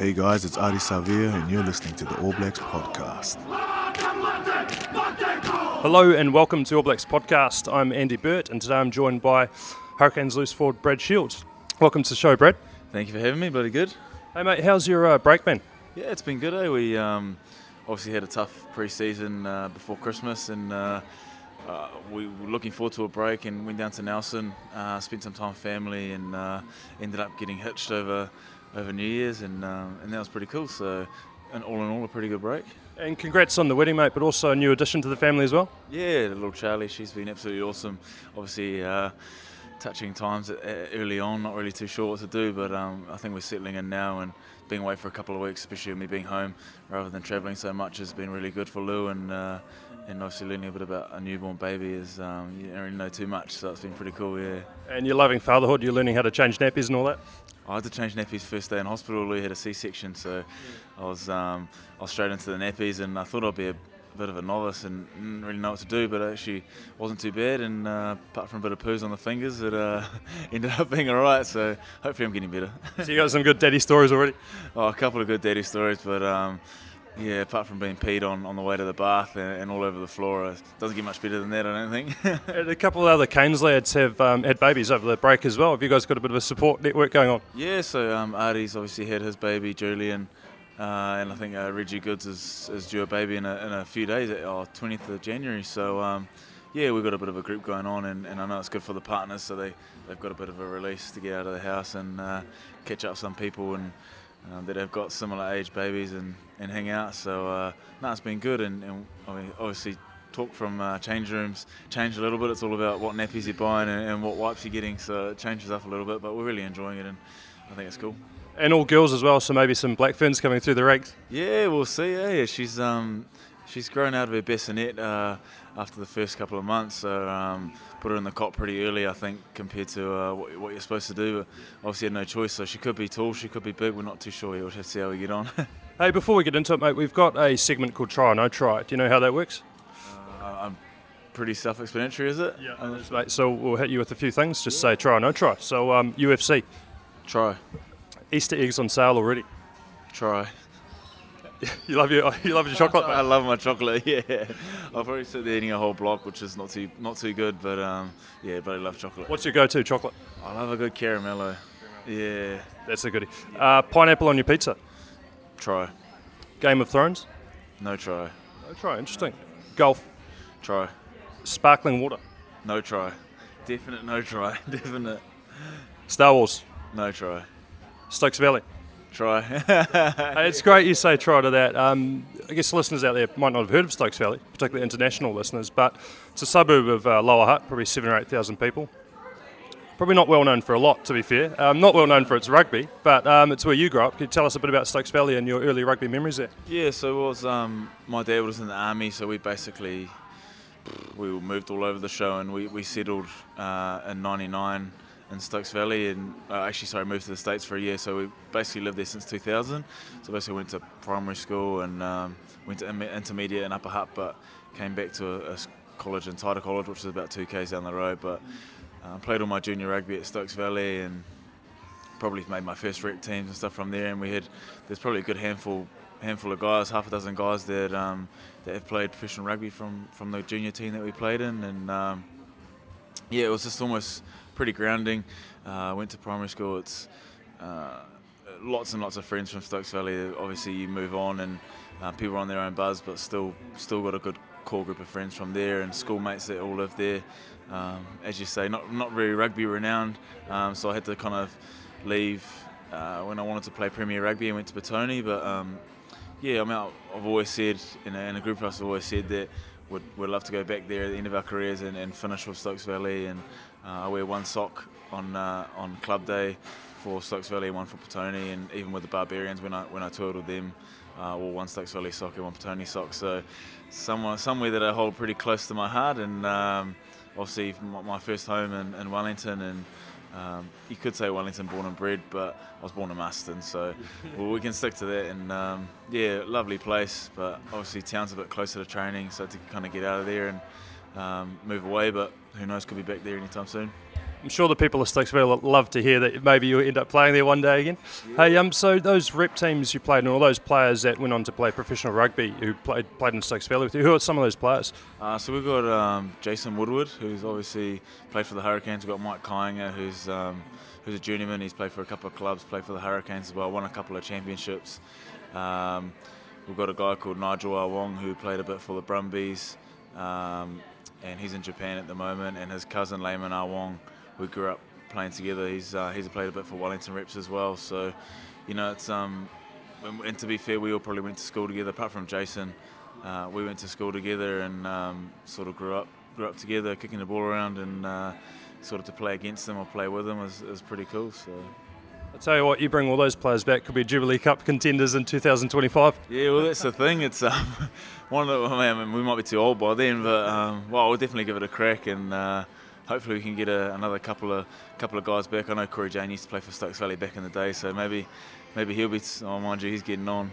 Hey guys, it's Ardie Savea, and you're listening to the All Blacks podcast. Hello and welcome to All Blacks podcast. I'm Andy Burt, and today I'm joined by Hurricanes loose forward Brad Shields. Welcome to the show, Brad. Thank you for having me, bloody good. Hey mate, how's your uh, break been? Yeah, it's been good. Eh? We um, obviously had a tough pre-season uh, before Christmas, and uh, uh, we were looking forward to a break and went down to Nelson, uh, spent some time with family, and uh, ended up getting hitched over over New Year's, and um, and that was pretty cool. So, and all in all, a pretty good break. And congrats on the wedding, mate, but also a new addition to the family as well. Yeah, the little Charlie, she's been absolutely awesome. Obviously. Uh, touching times early on, not really too sure what to do, but um, I think we're settling in now and being away for a couple of weeks, especially me being home rather than travelling so much, has been really good for Lou and uh, and obviously learning a bit about a newborn baby is um, you don't really know too much, so it's been pretty cool. Yeah. And you're loving fatherhood. You're learning how to change nappies and all that. I had to change nappies first day in hospital. Lou had a C-section, so I was um, I was straight into the nappies, and I thought I'd be a bit of a novice and didn't really know what to do, but it actually wasn't too bad. And uh, apart from a bit of poos on the fingers, it uh, ended up being all right. So hopefully, I'm getting better. so you got some good daddy stories already? Oh, a couple of good daddy stories, but. Um, yeah, apart from being peed on on the way to the bath and, and all over the floor, it doesn't get much better than that, I don't think. a couple of other Canes lads have um, had babies over the break as well. Have you guys got a bit of a support network going on? Yeah, so um, Ardie's obviously had his baby, Julian. Uh, and I think uh, Reggie Goodes is, is due a baby in a, in a few days, oh, 20th of January. So, um, yeah, we've got a bit of a group going on, and, and, I know it's good for the partners, so they, they've got a bit of a release to get out of the house and uh, catch up some people and um, that have got similar age babies and, and hang out. So, uh, no, it's been good, and, and obviously talk from uh, change rooms changed a little bit. It's all about what nappies you're buying and, and what wipes you're getting, so it changes up a little bit, but we're really enjoying it, and I think it's cool and all girls as well. So maybe some black ferns coming through the ranks. Yeah, we'll see. Yeah, she's um, she's grown out of her bassinet uh, after the first couple of months. So um, put her in the cot pretty early, I think, compared to uh, what, what, you're supposed to do. But obviously, had no choice. So she could be tall, she could be big. We're not too sure yet. We'll have to see how we get on. hey, before we get into it, mate, we've got a segment called Try or No Try. Do you know how that works? Uh, I'm pretty self-explanatory, is it? Yeah, um, mate. So we'll hit you with a few things. Just yeah. say try or no try. So um, UFC. Try. Easter eggs on sale already. Try. you love your you love your chocolate. I love my chocolate. Yeah, I've already there eating a whole block, which is not too not too good, but um, yeah, but I love chocolate. What's your go-to chocolate? I love a good caramello. Yeah, that's a goodie. Uh, pineapple on your pizza. Try. Game of Thrones. No try. No try. Interesting. Golf. Try. Sparkling water. No try. Definite no try. Definite. Star Wars. No try. Stokes Valley. Try. it's great you say try to that. Um, I guess listeners out there might not have heard of Stokes Valley, particularly international listeners, but it's a suburb of uh, Lower Hutt, probably seven or eight thousand people. Probably not well known for a lot, to be fair. Um, not well known for its rugby, but um, it's where you grew up. Can you tell us a bit about Stokes Valley and your early rugby memories there? Yeah, so it was um, my dad was in the army, so we basically we moved all over the show, and we, we settled uh, in '99 in Stokes Valley, and uh, actually, sorry, moved to the States for a year. So we basically lived there since 2000. So basically, went to primary school and um, went to intermediate and Upper Hutt, but came back to a, a college in Taita College, which is about two k's down the road. But uh, played all my junior rugby at Stokes Valley, and probably made my first rec teams and stuff from there. And we had there's probably a good handful handful of guys, half a dozen guys that um, that have played professional rugby from from the junior team that we played in, and um, yeah, it was just almost pretty grounding. Uh, went to primary school. It's uh, lots and lots of friends from Stokes Valley. Obviously, you move on and uh, people are on their own buzz, but still, still got a good core group of friends from there and schoolmates that all live there. Um, as you say, not not very rugby renowned, um, so I had to kind of leave uh, when I wanted to play Premier Rugby and went to Petone. But um, yeah, I mean, I've always said in a, group of us, I've always said that we'd, we'd love to go back there at the end of our careers and, and finish with Stokes Valley and I wear one sock on uh, on club day for Stokes Valley and one for Petone, and even with the Barbarians when I when I toured with them, uh, wore one Stokes Valley sock and one Petone sock. So somewhere somewhere that I hold pretty close to my heart, and um, obviously my first home in, in Wellington and. Um, you could say Wellington born and bred, but I was born in Muston, so well, we can stick to that. And um, yeah, lovely place, but obviously town's a bit closer to training, so to kind of get out of there and um, move away. But who knows, could be back there anytime soon. I'm sure the people of Stokesville love to hear that maybe you'll end up playing there one day again. Yeah. Hey, um, so those rep teams you played and all those players that went on to play professional rugby who played played in Stokesville with you, who are some of those players? Uh, so we've got um, Jason Woodward, who's obviously played for the Hurricanes. We've got Mike Kainga, who's um, who's a journeyman. He's played for a couple of clubs, played for the Hurricanes as well, won a couple of championships. Um, we've got a guy called Nigel Awong who played a bit for the Brumbies. Um, and he's in Japan at the moment, and his cousin Layman Awong, we grew up playing together. He's uh, he's played a bit for Wellington Reps as well. So, you know, it's um, and to be fair, we all probably went to school together. Apart from Jason, uh, we went to school together and um, sort of grew up grew up together, kicking the ball around, and uh, sort of to play against them or play with them is pretty cool. So. I tell you what, you bring all those players back, could be Jubilee Cup contenders in 2025. Yeah, well, that's the thing. It's um, one of the. I mean, we might be too old by then, but um, well, we'll definitely give it a crack and. Uh, hopefully we can get a, another couple of couple of guys back. I know Cory Jane used to play for Stokes Valley back in the day, so maybe maybe he'll be. Oh, mind you, he's getting on.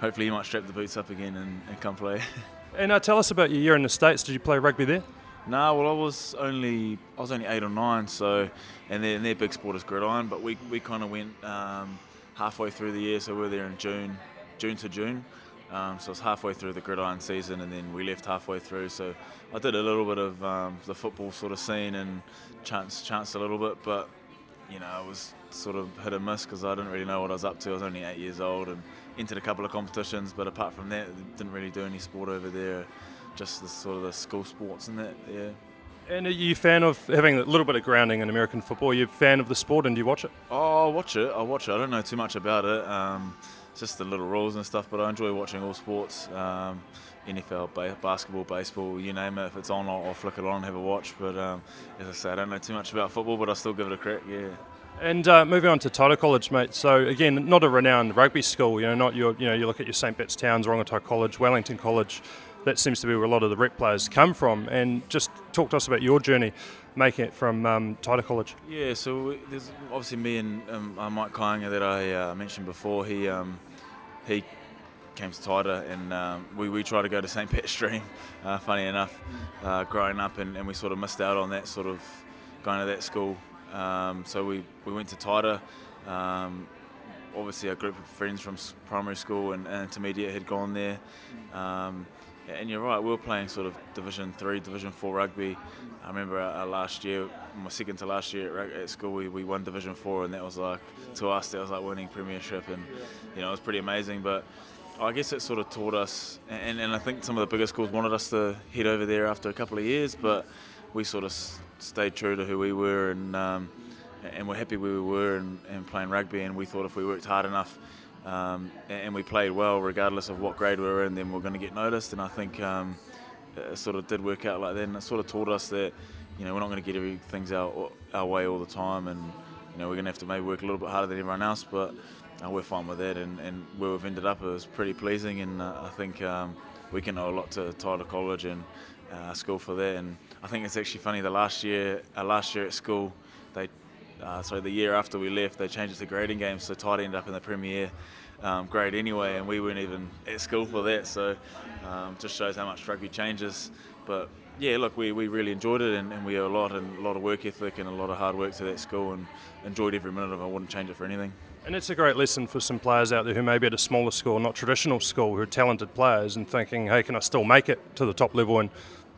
Hopefully he might strap the boots up again and, and come play. and uh, tell us about your year in the states. Did you play rugby there? No, well I was only I was only eight or nine, so and their, their big sport is gridiron, but we we kind of went um, halfway through the year, so we were there in June, June to June. Um, so I was halfway through the gridiron season, and then we left halfway through. So I did a little bit of um, the football sort of scene and chance chanced a little bit, but you know I was sort of hit and miss because I didn't really know what I was up to. I was only eight years old and entered a couple of competitions, but apart from that, didn't really do any sport over there. Just the sort of the school sports and that, yeah. And are you a fan of having a little bit of grounding in American football? Are you a fan of the sport and do you watch it? Oh, I watch it. I watch it. I don't know too much about it. Um, just the little rules and stuff. But I enjoy watching all sports. Um, NFL, ba- basketball, baseball, you name it. If it's on, I'll, I'll flick it on and have a watch. But um, as I say, I don't know too much about football, but I still give it a crack. Yeah. And uh, moving on to Taita College, mate. So again, not a renowned rugby school. You know, not your. You know, you look at your St. Pat's Towns, Rongotai College, Wellington College. That seems to be where a lot of the rep players come from. And just talk to us about your journey making it from um, College. Yeah, so there's obviously me and um, Mike Kainga that I uh, mentioned before. He um, he came to Taita and um, we, we tried to go to St. Pat Stream, uh, funny enough, uh, growing up, and, and, we sort of missed out on that sort of going to that school. Um, so we, we went to Taita. Um, obviously, a group of friends from primary school and, and intermediate had gone there. Um, and you're right, we were playing sort of Division Three, Division Four rugby. I remember our, last year, my second to last year at, at, school, we, we won Division Four, and that was like to us, that was like winning Premiership, and you know it was pretty amazing. But I guess it sort of taught us, and, and I think some of the bigger schools wanted us to head over there after a couple of years, but we sort of stayed true to who we were, and um, and we're happy where we were and, and playing rugby, and we thought if we worked hard enough um, and we played well regardless of what grade we were in, then we're going to get noticed. And I think um, it sort of did work out like that, and it sort of taught us that you know we're not going to get everything our, our way all the time, and you know we're going to have to maybe work a little bit harder than everyone else, but uh, we're fine with that. And, and, where we've ended up is pretty pleasing, and uh, I think um, we can owe a lot to Taita College and uh, school for that. And I think it's actually funny. The last year, last year at school, uh, so the year after we left, they changed it to grading games, so Taita ended up in the Premier um, grade anyway, and we weren't even at school for that. So um, just shows how much rugby changes. But yeah, look, we, we really enjoyed it, and, and we have a lot and a lot of work ethic and a lot of hard work to that school, and enjoyed every minute of it. I wouldn't change it for anything. And it's a great lesson for some players out there who may be at a smaller school, not traditional school, who are talented players, and thinking, hey, can I still make it to the top level? And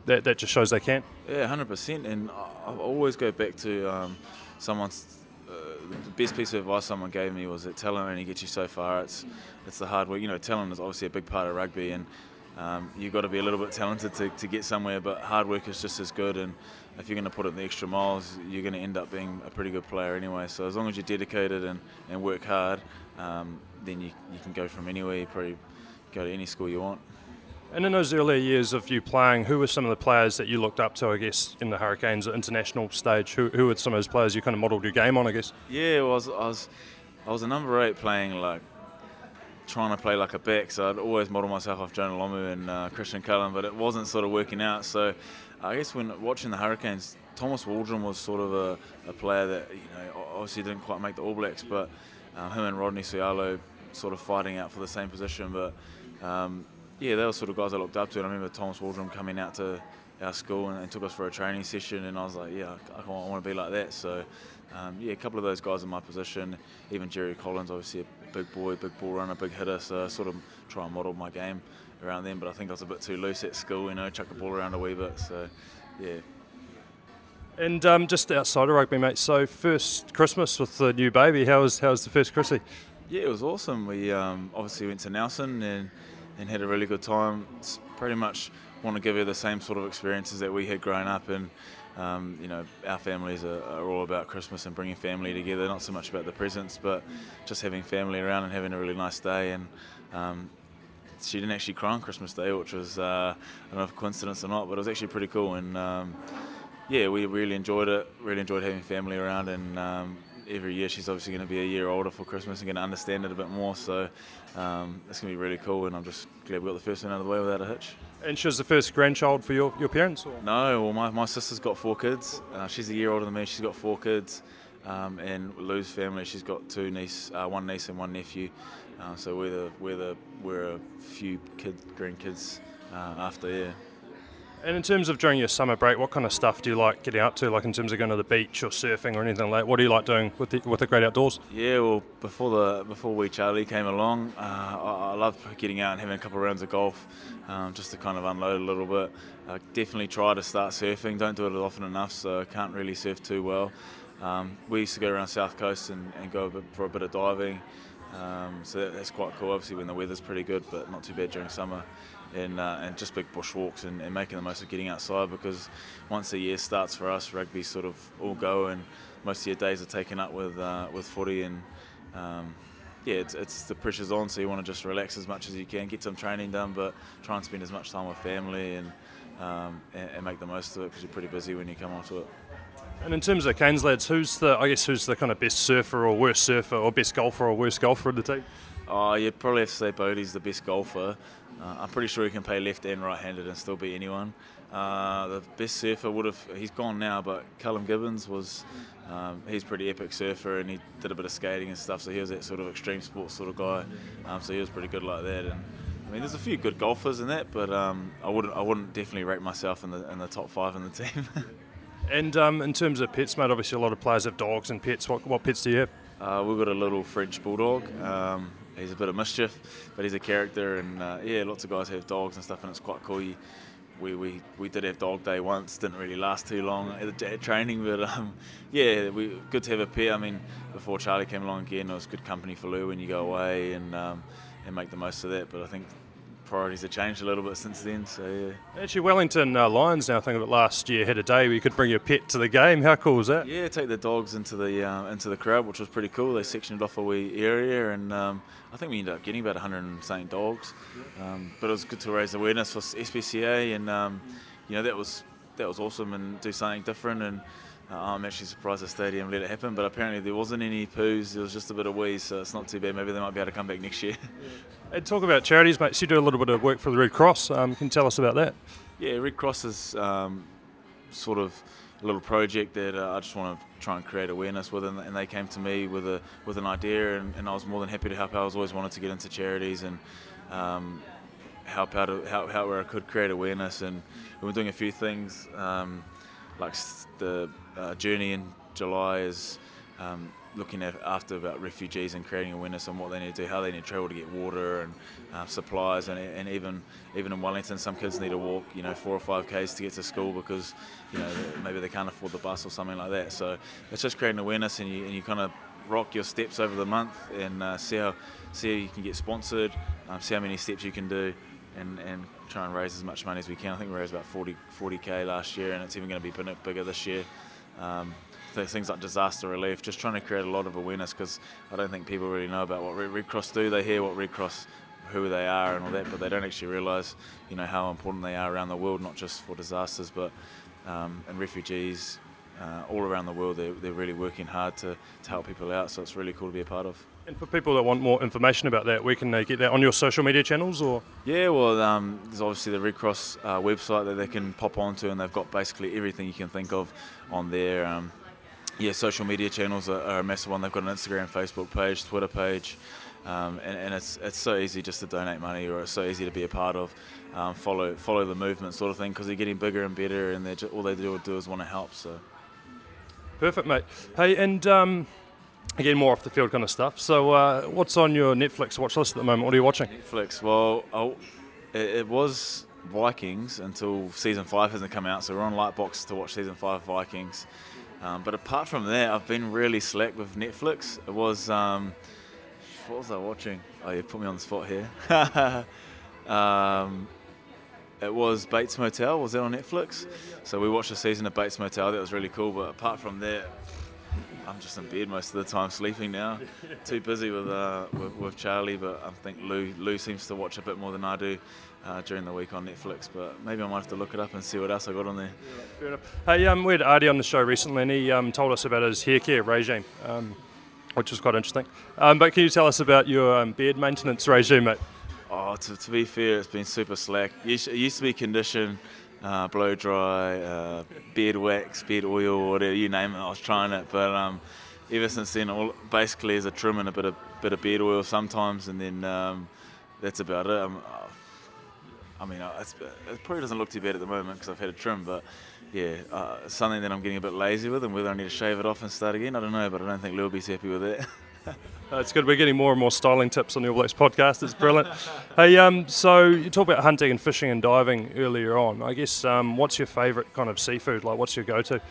that, that just shows they can. Yeah, 100%. And I always go back to um, someone's the best piece of advice someone gave me was that talent only gets you so far. It's it's the hard work. You know, talent is obviously a big part of rugby, and um, you've got to be a little bit talented to, to get somewhere. But hard work is just as good, and if you're going to put in the extra miles, you're going to end up being a pretty good player anyway. So as long as you're dedicated and, and work hard, um, then you, you can go from anywhere. You probably go to any school you want. And in those earlier years of you playing, who were some of the players that you looked up to, I guess, in the Hurricanes international stage? Who, who were some of those players you kind of modelled your game on, I guess? Yeah, I was, I was, I was a number eight playing like trying to play like a back, so I'd always model myself off Jonah Lomu and uh, Christian Cullen, but it wasn't sort of working out. So I guess when watching the Hurricanes, Thomas Waldrom was sort of a, a player that you know obviously didn't quite make the All Blacks, but um, him and Rodney So'oialo sort of fighting out for the same position, but. Um, yeah, they were sort of guys I looked up to. And I remember Thomas Waldrom coming out to our school and, and, took us for a training session. And I was like, yeah, I, I want to be like that. So um, yeah, a couple of those guys in my position, even Jerry Collins, obviously a big boy, big ball runner, big hitter. So I sort of try and model my game around them. But I think I was a bit too loose at school, you know, chuck a ball around a wee bit. So yeah. And um, just outside of rugby, mate. So first Christmas with the new baby. How was how was the first Chrissy? Yeah, it was awesome. We um, obviously went to Nelson and and had a really good time. It's pretty much want to give her the same sort of experiences that we had growing up and um, you know, our families are, are, all about Christmas and bringing family together. Not so much about the presents, but just having family around and having a really nice day. And um, she didn't actually cry on Christmas Day, which was uh, I don't know if coincidence or not, but it was actually pretty cool. And um, yeah, we really enjoyed it. Really enjoyed having family around, and um, every year she's obviously going to be a year older for Christmas and going to understand it a bit more. So um, it's going to be really cool, and I'm just glad we got the first one out of the way without a hitch. And she was the first grandchild for your, your parents? Or? No, well, my, my sister's got four kids. Uh, she's a year older than me. She's got four kids. Um, and Lou's family, she's got two niece, uh, one niece and one nephew. Uh, so we're the, we're the, we're a few kid grandkids uh, after, yeah. And in terms of during your summer break, what kind of stuff do you like getting up to? Like in terms of going to the beach or surfing or anything like that? What do you like doing with the, with the great outdoors? Yeah, well, before the before wee Charlie came along, uh, I, I love getting out and having a couple of rounds of golf, um, just to kind of unload a little bit. I definitely try to start surfing. Don't do it often enough, so I can't really surf too well. Um, we used to go around South Coast and, and go a bit, for a bit of diving. Um, so that, that's quite cool. Obviously, when the weather's pretty good, but not too bad during summer and, uh, and just big bushwalks and, and making the most of getting outside because once the year starts for us, rugby sort of all go and most of your days are taken up with uh, with footy and um, yeah, it's, it's the pressure's on, so you want to just relax as much as you can, get some training done, but try and spend as much time with family and um, and, and, make the most of it because you're pretty busy when you come onto it. And in terms of Canes lads, who's the I guess who's the kind of best surfer or worst surfer or best golfer or worst golfer in the team? Oh, you'd probably have to say Bodie's the best golfer. Uh, I'm pretty sure he can play left and right-handed and still beat anyone. Uh, the best surfer would have he's gone now, but Callum Gibbins was um, he's pretty epic surfer and he did a bit of skating and stuff. So he was that sort of extreme sports sort of guy. Um, so he was pretty good like that. And I mean, there's a few good golfers in that, but um, I wouldn't I wouldn't definitely rate myself in the in the top five in the team. and um, in terms of pets, mate, obviously a lot of players have dogs and pets. What what pets do you have? Uh, we've got a little French bulldog. He's a bit of mischief, but he's a character, and uh, yeah, lots of guys have dogs and stuff, and it's quite cool. You, we, we, we did have dog day once, didn't really last too long at, training, but um, yeah, we good to have a pet. I mean, before Charlie came along again, it was good company for Lou when you go away and um, and make the most of that. But I think priorities have changed a little bit since then. So yeah. Actually, Wellington uh, Lions now. I think of it last year had a day where you could bring your pet to the game. How cool was that? Yeah, take the dogs into the uh, into the crowd, which was pretty cool. They sectioned off a wee area, and um, I think we ended up getting about 100 and something dogs. Um, but it was good to raise awareness for SPCA, and um, you know that was that was awesome, and do something different and. Uh, I'm actually surprised the stadium let it happen, but apparently there wasn't any poos. There was just a bit of wee, so it's not too bad. Maybe they might be able to come back next year. And talk about charities, mate. So you do a little bit of work for the Red Cross. Um, can you tell us about that? Yeah, Red Cross is um, sort of a little project that uh, I just want to try and create awareness with, and, and they came to me with a with an idea, and, and, I was more than happy to help. I was always wanted to get into charities and um, help out, help, help where I could create awareness, and we were doing a few things, um, like the uh, journey in July is um, looking at after about refugees and creating awareness on what they need to do, how they need to travel to get water and um, supplies, and, and even even in Wellington, some kids need to walk, you know, four or five k's to get to school because you know maybe they can't afford the bus or something like that. So it's just creating awareness, and you and you kind of rock your steps over the month and uh, see how see how you can get sponsored, um, see how many steps you can do, and and try and raise as much money as we can. I think we raised about 40 40k last year, and it's even going to be bigger this year. Um, things like disaster relief, just trying to create a lot of awareness because I don't think people really know about what Red Cross do. They hear what Red Cross, who they are, and all that, but they don't actually realise, you know, how important they are around the world, not just for disasters, but um, and refugees uh, all around the world. They're, they're really working hard to, to help people out, so it's really cool to be a part of. And for people that want more information about that, where can they get that on your social media channels or? Yeah, well, um, there's obviously the Red Cross uh, website that they can pop onto, and they've got basically everything you can think of on there. Um, yeah, social media channels are, are, a massive one. They've got an Instagram, Facebook page, Twitter page, um, and, and, it's it's so easy just to donate money, or it's so easy to be a part of, um, follow follow the movement sort of thing, because they're getting bigger and better, and just, all they do, do is want to help. So. Perfect, mate. Hey, and um, again, more off the field kind of stuff. So, uh, what's on your Netflix watch list at the moment? What are you watching? Netflix. Well, oh, it, it was Vikings until season five hasn't come out, so we're on Lightbox to watch season five Vikings. Um, but apart from that, I've been really slack with Netflix. It was um, what was I watching? Oh, you put me on the spot here. um, it was Bates Motel. Was that on Netflix? So we watched a season of Bates Motel. That was really cool. But apart from that, I'm just in bed most of the time, sleeping now. Too busy with, uh, with, with Charlie, but I think Lou Lou seems to watch a bit more than I do uh, during the week on Netflix. But maybe I might have to look it up and see what else I got on there. Yeah, fair enough. Hey, um, we had Ardie on the show recently, and he um, told us about his hair care regime, um, which was quite interesting. Um, but can you tell us about your um, beard maintenance regime, mate? Oh, to, to, be fair, it's been super slack. It used to be condition uh, blow dry, uh, beard wax, beard oil, whatever you name it. I was trying it, but um, ever since then, all basically is a trim and a bit of bit of beard oil sometimes, and then um, that's about it. I'm, I mean, it probably doesn't look too bad at the moment because I've had a trim, but yeah, uh, something that I'm getting a bit lazy with, and whether I need to shave it off and start again, I don't know, but I don't think will be happy with that. Uh, it's good. We're getting more and more styling tips on the All Blacks podcast. It's brilliant. hey, um, so you talked about hunting and fishing and diving earlier on. I guess um, what's your favourite kind of seafood? Like, what's your go-to?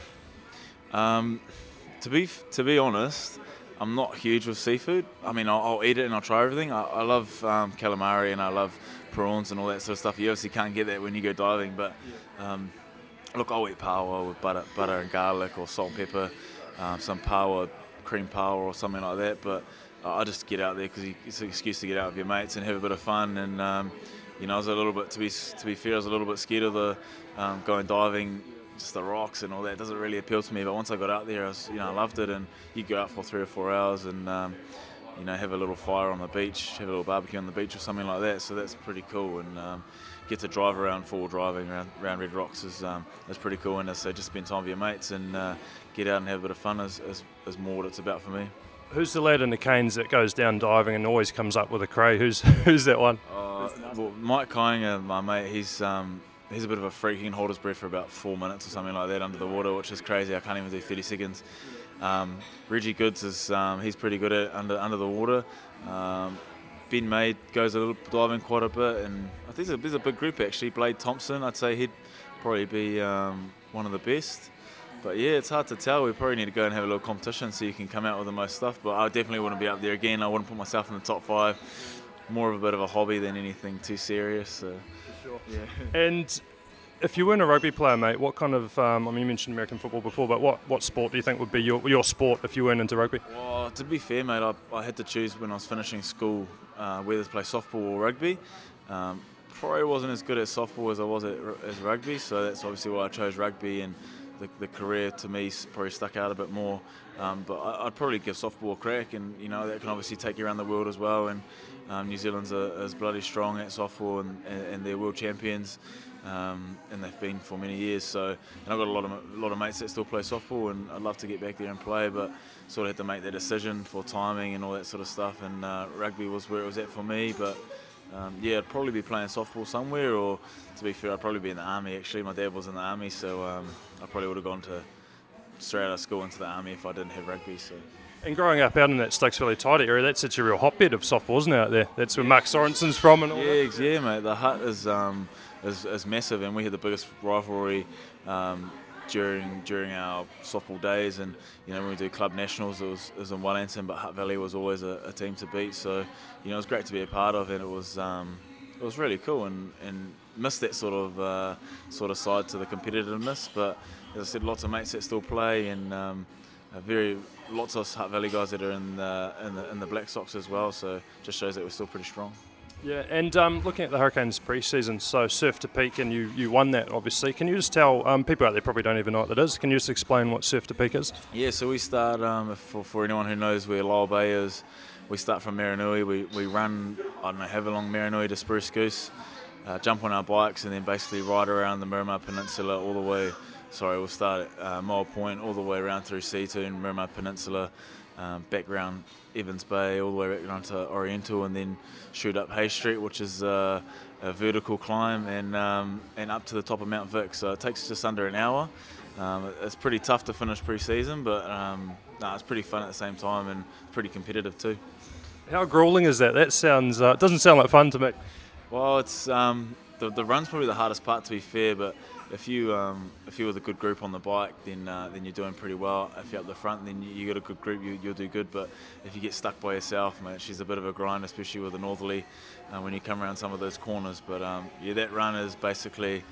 Um, to be to be honest, I'm not huge with seafood. I mean, I'll, I'll eat it and I'll try everything. I, I love um, calamari and I love prawns and all that sort of stuff. You obviously can't get that when you go diving, but um, look, I'll eat paua with butter, butter and garlic or salt and pepper, um, some paua, cream paua or something like that. But I just get out there because it's an excuse to get out with your mates and have a bit of fun. And um, you know, I was a little bit to be to be fair, I was a little bit scared of the um, going diving, just the rocks and all that. Doesn't really appeal to me. But once I got out there, I was, you know, I loved it. And you go out for three or four hours and um, you know have a little fire on the beach, have a little barbecue on the beach or something like that. So that's pretty cool. And um, get to drive around full driving around, around Red Rocks is um, is pretty cool. And so just spend time with your mates and uh, get out and have a bit of fun is, is, is more what it's about for me. Who's the lad in the canes that goes down diving and always comes up with a cray? Who's who's that one? Uh, well, Mike Kainga, my mate, he's um, he's a bit of a freak. He can hold his breath for about four minutes or something like that under the water, which is crazy. I can't even do 30 seconds. Um, Reggie Goodes is um, he's pretty good at under under the water. Um, ben May goes a little diving quite a bit, and I think there's a, there's a big group actually. Blade Thompson, I'd say he'd probably be um, one of the best. But yeah, it's hard to tell. We probably need to go and have a little competition so you can come out with the most stuff. But I definitely wouldn't be up there again. I wouldn't put myself in the top five. More of a bit of a hobby than anything too serious. So. Sure. Yeah. And if you weren't a rugby player, mate, what kind of? Um, I mean, you mentioned American football before, but what, what sport do you think would be your, your sport if you weren't into rugby? Well, to be fair, mate, I, I had to choose when I was finishing school uh, whether to play softball or rugby. Um, probably wasn't as good at softball as I was at as rugby, so that's obviously why I chose rugby and the, the career to me probably stuck out a bit more. Um, but I, would probably give softball a crack, and you know that can obviously take you around the world as well. And um, New Zealand's is bloody strong at softball, and, and they're world champions, um, and they've been for many years. So, and I've got a lot of a lot of mates that still play softball, and I'd love to get back there and play, but sort of had to make that decision for timing and all that sort of stuff. And uh, rugby was where it was at for me, but. Um, yeah, I'd probably be playing softball somewhere, or to be fair, I'd probably be in the army. Actually, my dad was in the army, so um, I probably would have gone to straight out of school into the army if I didn't have rugby. So. And growing up out in that Stokes Valley tight area, that's such a real hotbed of softball, isn't it, out there? That's where Mark Sorensen's from and all yeah, that. Yeah, mate. The Hutt is, um, is, is massive, and we had the biggest rivalry um, during during our softball days. And you know, when we do club nationals, it was, it was in Wellington, but Hutt Valley was always a, a, team to beat. So you know, it was great to be a part of, and it was um, it was really cool. And, and missed that sort of uh, sort of side to the competitiveness. But as I said, lots of mates that still play, and um, very lots of Hutt Valley guys that are in the, in the in the Black Sox as well. So just shows that we're still pretty strong. Yeah, and um, looking at the Hurricanes pre-season, so Surf to Peak, and you, you won that obviously. Can you just tell um, people out there probably don't even know what that is? Can you just explain what Surf to Peak is? Yeah, so we start um, for for anyone who knows where Lyall Bay is. We start from Maranui. We, we run I don't know however long Maranui to Spruce Goose, uh, jump on our bikes, and then basically ride around the Miramar Peninsula all the way sorry, we'll start at uh, Moa Point all the way around through Seatoun, Miramar Peninsula, um, back around Evans Bay, all the way back around to Oriental, and then shoot up Hay Street, which is uh, a vertical climb, and um, and up to the top of Mount Vic. So it takes just under an hour. Um, it's pretty tough to finish pre-season, but um, no, it's pretty fun at the same time and pretty competitive too. How grueling is that? That sounds uh, doesn't sound like fun to me. Well, it's um, the the run's probably the hardest part to be fair, but if you um, if you're with a good group on the bike, then uh, then you're doing pretty well. If you're up the front, then you, you got a good group, you, will do good. But if you get stuck by yourself, mate, she's a bit of a grind, especially with a northerly uh, when you come around some of those corners. But um, yeah, that run is basically.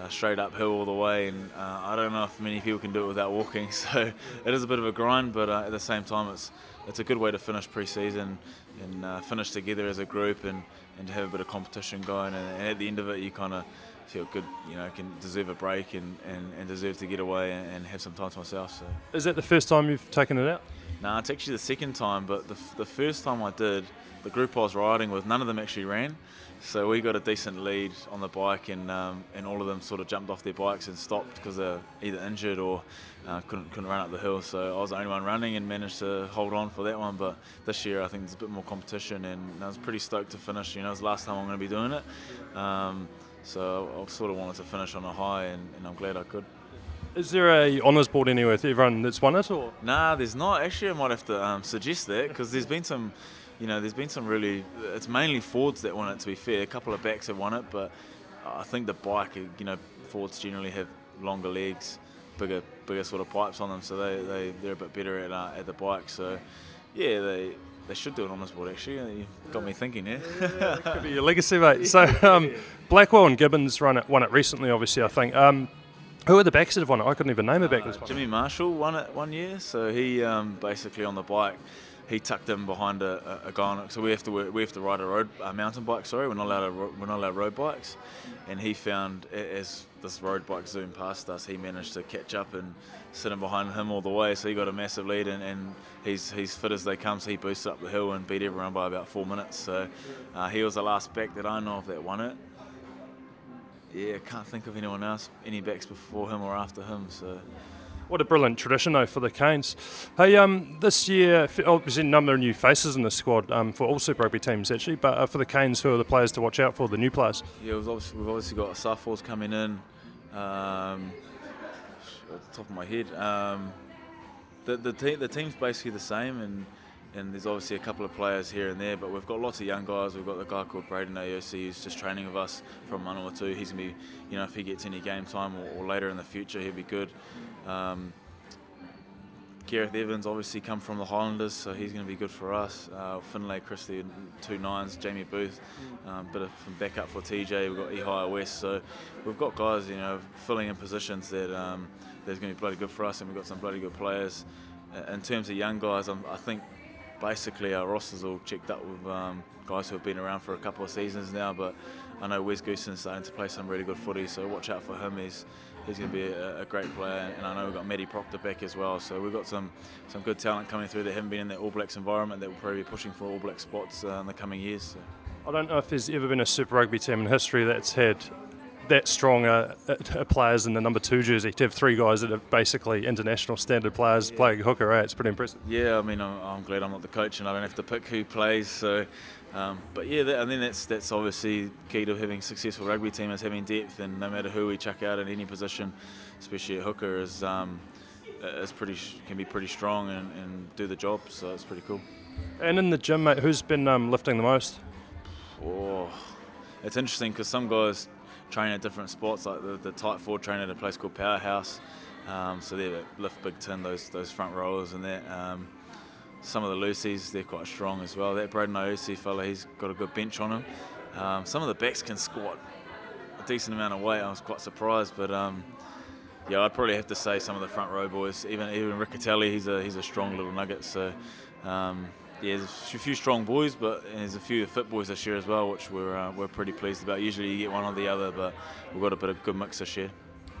Uh, straight uphill all the way, and uh, I don't know if many people can do it without walking. So it is a bit of a grind, but uh, at the same time, it's it's a good way to finish pre-season and uh, finish together as a group and, and to have a bit of competition going. And, and at the end of it, you kind of feel good, you know, can deserve a break and, and, and deserve to get away and, and, have some time to myself. So. Is that the first time you've taken it out? No, nah, it's actually the second time, but the, the first time I did, the group I was riding with, none of them actually ran. So we got a decent lead on the bike, and um, and all of them sort of jumped off their bikes and stopped because they're either injured or uh, couldn't couldn't run up the hill. So I was the only one running and managed to hold on for that one. But this year I think there's a bit more competition, and I was pretty stoked to finish. You know, it was the last time I'm going to be doing it. Um, so I sort of wanted to finish on a high, and, and I'm glad I could. Is there a honours board anywhere with everyone that's won it, or? Nah, there's not. Actually, I might have to um, suggest that because there's been some, you know, there's been some really. It's mainly Fords that won it. To be fair, a couple of backs have won it, but I think the bike, you know, Fords generally have longer legs, bigger, bigger sort of pipes on them, so they they they're a bit better at uh, at the bike. So, yeah, they they should do an honours board actually. You got me thinking, yeah. yeah could be your legacy, mate. So um, Blackwell and Gibbins run it, won it recently, obviously. I think. Um, who are the backs that have won it? I couldn't even name a back. Uh, Jimmy Marshall won it one year, so he um, basically on the bike. He tucked in behind a, a, a guy, on it. so we have to we have to ride a road a mountain bike. Sorry, we're not allowed to, we're not allowed road bikes, and he found as this road bike zoomed past us, he managed to catch up and sitting behind him all the way. So he got a massive lead, and, and he's he's fit as they come. So he boosted up the hill and beat everyone by about four minutes. So uh, he was the last back that I know of that won it. Yeah, can't think of anyone else, any backs before him or after him. So. What a brilliant tradition, though, for the Canes. Hey, um, this year, obviously, a number of new faces in the squad um, for all Super Rugby teams, actually, but uh, for the Canes, who are the players to watch out for, the new players? Yeah, we've obviously, we've obviously got Safos coming in. Um, the top of my head. Um, the the, te- the team's basically the same, and and there's obviously a couple of players here and there, but we've got lots of young guys. We've got the guy called Brayden Iose who's just training with us from Manawatu. He's gonna be, you know, if he gets any game time or, or later in the future, he'll be good. Um, Gareth Evans obviously come from the Highlanders, so he's going to be good for us. Uh, Finlay Christie, two nines, Jamie Booth, um, bit of backup for TJ. We've got Ihaia West, so we've got guys, you know, filling in positions that um, that's going to be bloody good for us, and we've got some bloody good players. In terms of young guys, I'm, i think basically our rosters all checked up with um, guys who have been around for a couple of seasons now, but I know Wes Goosen's starting to play some really good footy, so watch out for him. He's he's going to be a, a, great player, and I know we've got Matty Proctor back as well. So we've got some some good talent coming through that haven't been in the All Blacks environment that will probably be pushing for All Black spots uh, in the coming years. So. I don't know if there's ever been a Super Rugby team in history that's had that strong uh, uh, players in the number two jersey to have three guys that are basically international standard players yeah. playing hooker. Right? It's pretty impressive. Yeah, I mean, I'm, I'm, glad I'm not the coach and I don't have to pick who plays. So, um, but yeah, that, and then that's that's obviously key to having a successful rugby team is having depth, and no matter who we chuck out in any position, especially a hooker, is um, is pretty can be pretty strong and, and do the job. So it's pretty cool. And in the gym, mate, who's been um, lifting the most? Oh, it's interesting because some guys train at different sports, like the, the tight four train at a place called Powerhouse. Um, so they lift big tin, those those front rollers and that. Um, some of the Lucy's, they're quite strong as well. That Brayden Iose fella, he's got a good bench on him. Um, some of the backs can squat a decent amount of weight. I was quite surprised, but um, yeah, I'd probably have to say some of the front row boys. Even even Riccitelli, he's a he's a strong little nugget. So um, yeah, there's a few strong boys, but there's a few fit boys this year as well, which we're uh, we're pretty pleased about. Usually you get one or the other, but we've got a bit of good mix this year.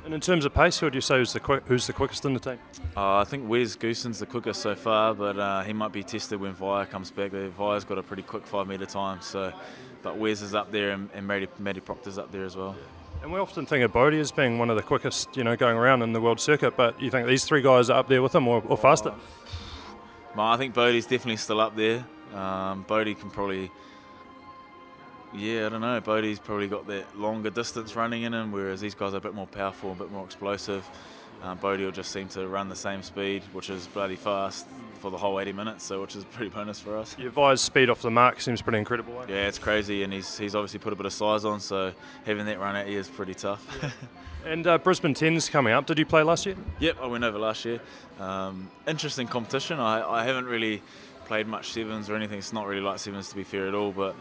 And in terms of pace, who would you say is the quick, who's the quickest in the team? Uh, I think Wes Goosen's the quickest so far, but uh, he might be tested when Vaea comes back. Vaea's got a pretty quick five metre time, so but Wes is up there and, and Matty, Matty Proctor's up there as well. And we often think of Bodie as being one of the quickest, you know, going around in the world circuit. But you think these three guys are up there with him, or, or faster? Well, I think Bodie's definitely still up there. Um, Bodie can probably, yeah, I don't know. Bodie's probably got that longer distance running in him, whereas these guys are a bit more powerful, a bit more explosive. Um, Bodie will just seem to run the same speed, which is bloody fast for the whole 80 minutes, so which is pretty bonus for us. Your Vi's speed off the mark seems pretty incredible. Eh? Yeah, it's crazy, and he's he's obviously put a bit of size on, so having that run at you is pretty tough. and uh, Brisbane 10's coming up. Did you play last year? Yep, I went over last year. Um, interesting competition. I, I haven't really played much sevens or anything. It's not really like sevens to be fair at all, but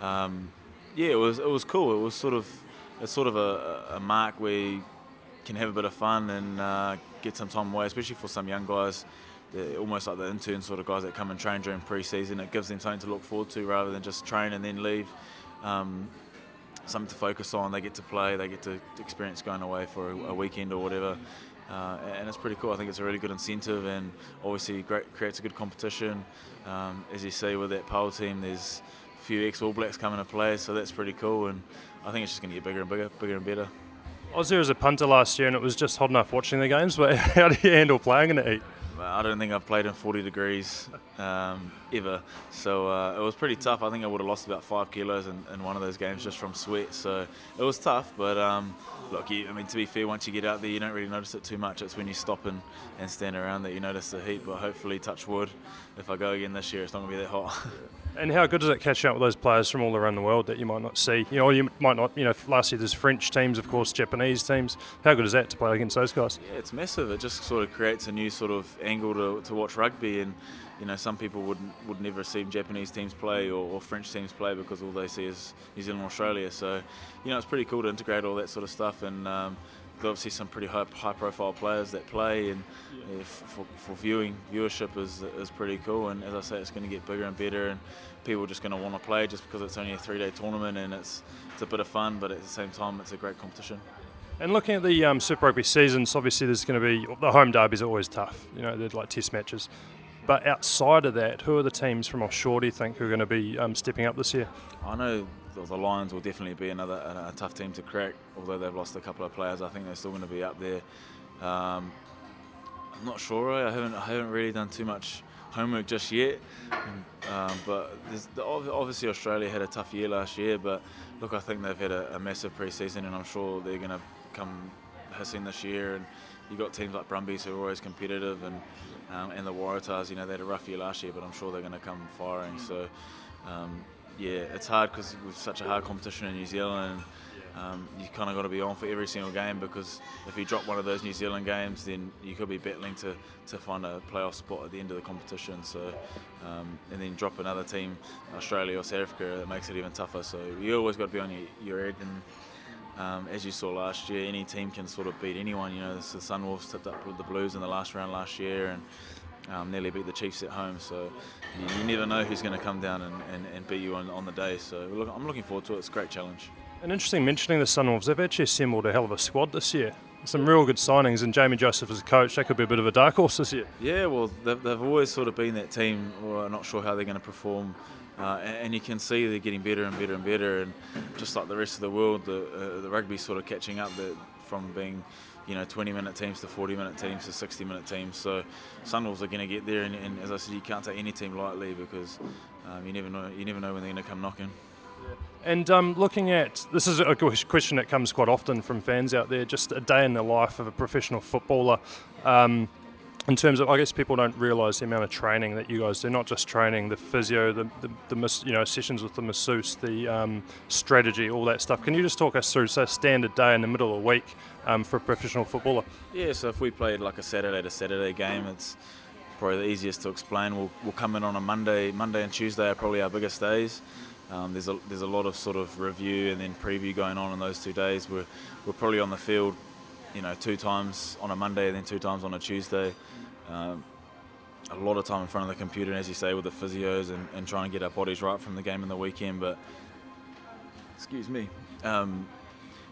um, yeah, it was it was cool. It was sort of it's sort of a, a mark where you can have a bit of fun and uh, get some time away, especially for some young guys almost like the intern sort of guys that come and train during pre-season. It gives them something to look forward to rather than just train and then leave. Um, something to focus on. They get to play. They get to experience going away for a, a weekend or whatever. Uh, and it's pretty cool. I think it's a really good incentive, and obviously great, creates a good competition. Um, as you see with that pole team, there's a few ex All Blacks coming to play, so that's pretty cool. And I think it's just going to get bigger and bigger, bigger and better. I was there as a punter last year, and it was just hot enough watching the games. But how do you handle playing in heat? I don't think I've played in 40 degrees um, ever. So uh, it was pretty tough. I think I would have lost about five kilos in, in, one of those games just from sweat. So it was tough. But um, look, you, I mean, to be fair, once you get out there, you don't really notice it too much. It's when you stop and, and stand around that you notice the heat. But hopefully, touch wood, if I go again this year, it's not going to be that hot. And how good does it catch up with those players from all around the world that you might not see? You know, you might not. You know, last year there's French teams, of course, Japanese teams. How good is that to play against those guys? Yeah, it's massive. It just sort of creates a new sort of angle to, to watch rugby, and you know, some people would would never see Japanese teams play or, or, French teams play because all they see is New Zealand, and Australia. So, you know, it's pretty cool to integrate all that sort of stuff and. Um, obviously some pretty high, high profile players that play and yeah, for, for viewing viewership is, is pretty cool and as I say it's going to get bigger and better and people are just going to want to play just because it's only a three day tournament and it's it's a bit of fun but at the same time it's a great competition and looking at the um, Super Rugby seasons, obviously there's going to be the home derbies are always tough. You know, they're like test matches. But outside of that, who are the teams from offshore do you think who are going to be um, stepping up this year? I know the Lions will definitely be another a, a, tough team to crack. Although they've lost a couple of players, I think they're still going to be up there. Um, I'm not sure. I haven't I haven't really done too much homework just yet. Um, but obviously Australia had a tough year last year. But look, I think they've had a, a massive pre-season, and I'm sure they're going to come hissing this year. And you've got teams like Brumbies who are always competitive, and um, and the Waratahs. You know they had a rough year last year, but I'm sure they're going to come firing. So. Um, yeah, it's hard because with such a hard competition in New Zealand, um, you kind of got to be on for every single game because if you drop one of those New Zealand games, then you could be battling to, to find a playoff spot at the end of the competition. So, um, and then drop another team, Australia or South Africa, it makes it even tougher. So you always got to be on your, head. And um, as you saw last year, any team can sort of beat anyone. You know, the Sunwolves tipped up with the Blues in the last round last year, and um, nearly beat the Chiefs at home. So you, you never know who's going to come down and, and, and, beat you on, on the day. So look, I'm looking forward to it. It's a great challenge. And interesting mentioning the Sunwolves, they've actually assembled a hell of a squad this year. Some real good signings, and Jamie Joseph as a coach, that could be a bit of a dark horse this year. Yeah, well, they've, they've always sort of been that team, or I'm not sure how they're going to perform. Uh, and, and, you can see they're getting better and better and better, and just like the rest of the world, the, uh, the rugby's sort of catching up the, from being you know 20 minute teams to 40 minute teams to 60 minute teams. So Sunwolves are going to get there, and, and, as I said, you can't take any team lightly because um, you never know you never know when they're going to come knocking. And um, looking at this is a question that comes quite often from fans out there. Just a day in the life of a professional footballer. Um, in terms of, I guess people don't realise the amount of training that you guys do. Not just training, the physio, the, the, the you know sessions with the masseuse, the um, strategy, all that stuff. Can you just talk us through so a standard day in the middle of the week um, for a professional footballer? Yeah, so if we played like a Saturday to Saturday game, it's probably the easiest to explain. We'll, we'll come in on a Monday. Monday and Tuesday are probably our biggest days. Um, there's a there's a lot of sort of review and then preview going on in those two days. We're we're probably on the field, you know, two times on a Monday and then two times on a Tuesday. Um, a lot of time in front of the computer, and as you say, with the physios and, and trying to get our bodies right from the game in the weekend. But excuse me. Um,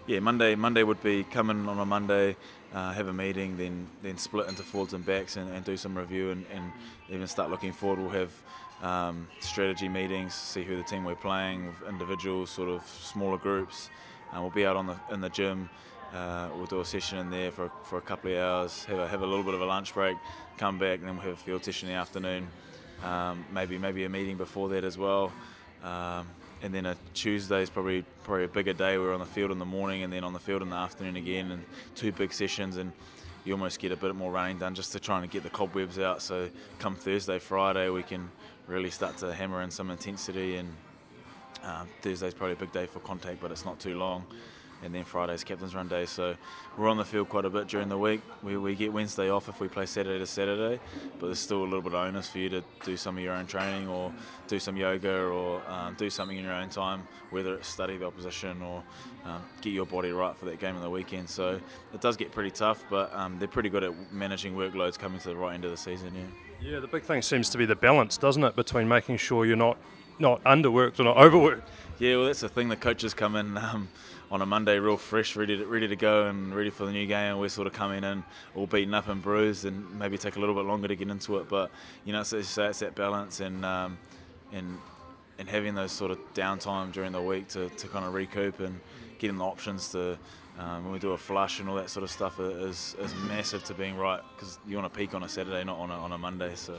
yeah, Monday. Monday would be coming on a Monday, uh, have a meeting, then then split into forwards and backs, and, and do some review, and, and, even start looking forward. We'll have um, strategy meetings, see who the team we're playing, individuals, sort of smaller groups, and we'll be out on the in the gym. Uh, we'll do a session in there for, for a couple of hours, have a, have a little bit of a lunch break, come back, and then we'll have a field session in the afternoon. Um, maybe maybe a meeting before that as well. Um, and then a Tuesday is probably probably a bigger day. We're on the field in the morning and then on the field in the afternoon again, and two big sessions. And you almost get a bit more running done just to try and get the cobwebs out. So come Thursday, Friday, we can really start to hammer in some intensity. And um, Thursday's probably a big day for contact, but it's not too long and then Friday's captain's run day. So we're on the field quite a bit during the week. We, we get Wednesday off if we play Saturday to Saturday, but there's still a little bit of onus for you to do some of your own training or do some yoga or um, do something in your own time, whether it's study the opposition or um, get your body right for that game on the weekend. So it does get pretty tough, but um, they're pretty good at managing workloads coming to the right end of the season. Yeah. Yeah, the big thing seems to be the balance, doesn't it, between making sure you're not not underworked or not overworked. Yeah, well, that's the thing. The coaches come in um, on a Monday real fresh, ready to, ready to go and ready for the new game. And we're sort of coming in all beaten up and bruised, and maybe take a little bit longer to get into it. But you know, it's, it's, it's that balance and um, and and having those sort of downtime during the week to, to kind of recoup and getting the options to um, when we do a flush and all that sort of stuff is, is massive to being right because you want to peak on a Saturday, not on a, on a Monday. So.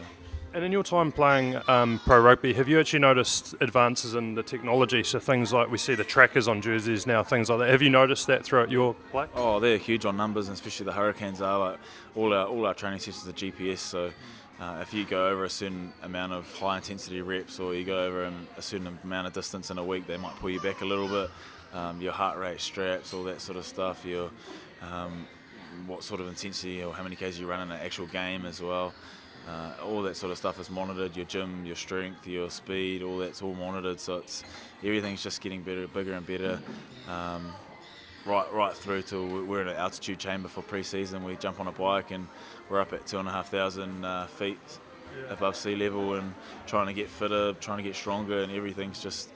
And in your time playing um, pro rugby, have you actually noticed advances in the technology? So things like we see the trackers on jerseys now, things like that. Have you noticed that throughout your play? Oh, they're huge on numbers, and especially the Hurricanes are. Like all our all our training sessions are GPS. So uh, if you go over a certain amount of high intensity reps, or you go over a certain amount of distance in a week, they might pull you back a little bit. Um, your heart rate, straps, all that sort of stuff. Your um, what sort of intensity or how many k's you run in an actual game as well. Uh, all that sort of stuff is monitored. Your gym, your strength, your speed, all that's all monitored. So it's everything's just getting better, bigger and better. Um, right, right through to we're in an altitude chamber for pre-season. We jump on a bike and we're up at two and a half thousand uh, feet above sea level and trying to get fitter, trying to get stronger, and everything's just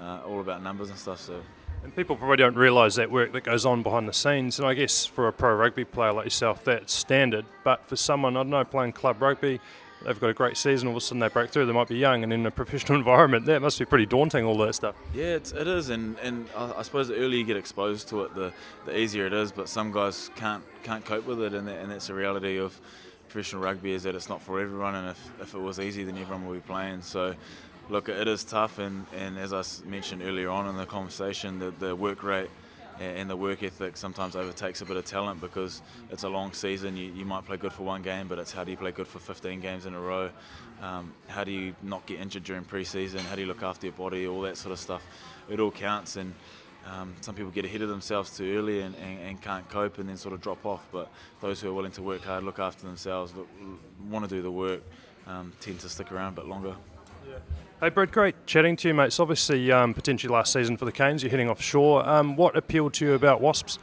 uh, all about numbers and stuff. So. And people probably don't realise that work that goes on behind the scenes. And I guess for a pro rugby player like yourself, that's standard. But for someone, I don't know, playing club rugby, they've got a great season, all of a sudden they break through, they might be young, and in a professional environment, that must be pretty daunting, all that stuff. Yeah, it's, it is. And, and I suppose the earlier you get exposed to it, the, the easier it is. But some guys can't, can't cope with it, and, that, and that's the reality of professional rugby is that it's not for everyone. And if, if it was easy, then everyone would be playing. So look, it is tough, and, and as I mentioned earlier on in the conversation, the, the work rate and the work ethic sometimes overtakes a bit of talent because it's a long season. You, you might play good for one game, but it's how do you play good for 15 games in a row? Um, how do you not get injured during preseason? How do you look after your body? All that sort of stuff. It all counts, and um, some people get ahead of themselves too early and, and, and, can't cope and then sort of drop off. But those who are willing to work hard, look after themselves, want to do the work, um, tend to stick around a bit longer. Yeah. Hey, Brad, great chatting to you, mate. Obviously um, potentially last season for the Canes. You're heading offshore. Um, what appealed to you about Wasps?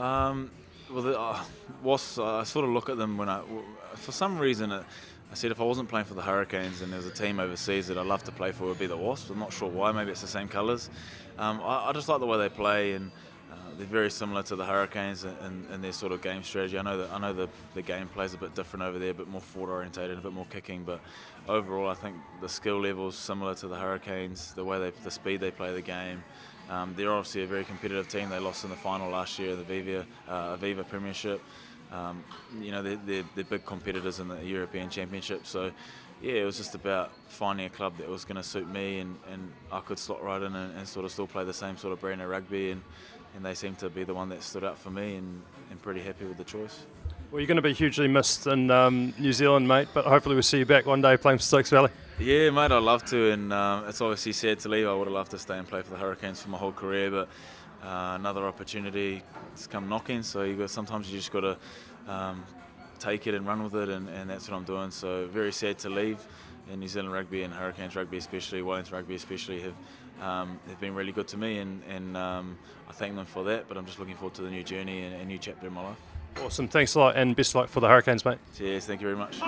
Um, well, the, uh, Wasps, uh, I sort of look at them when I, for some reason, uh, I said if I wasn't playing for the Hurricanes and there's a team overseas that I'd love to play for, it would be the Wasps. I'm not sure why. Maybe it's the same colours. Um, I, I, just like the way they play and they're very similar to the Hurricanes in, their sort of game strategy. I know that I know the, the game plays a bit different over there, a bit more forward orientated, a bit more kicking. But overall, I think the skill level is similar to the Hurricanes. The way they, the speed they play the game. Um, they're obviously a very competitive team. They lost in the final last year, of the Viva uh, Aviva Premiership. Um, you know, they're, they're, they're, big competitors in the European Championship. So, yeah, it was just about finding a club that was going to suit me and, and I could slot right in and, and, sort of still play the same sort of brand of rugby. And and they seem to be the one that stood out for me, and, and pretty happy with the choice. Well, you're going to be hugely missed in um, New Zealand, mate, but hopefully we'll see you back one day playing for Stokes Valley. Yeah, mate, I'd love to, and um, it's obviously sad to leave. I would have loved to stay and play for the Hurricanes for my whole career, but uh, another opportunity has come knocking. So you got sometimes you just got to um, take it and run with it, and, and that's what I'm doing. So very sad to leave. And New Zealand rugby and Hurricanes rugby, especially Wellington rugby, especially have um, they've been really good to me, and, and um, I thank them for that. But I'm just looking forward to the new journey and a new chapter in my life. Awesome. Thanks a lot and best luck for the Hurricanes, mate. Cheers. Thank you very much.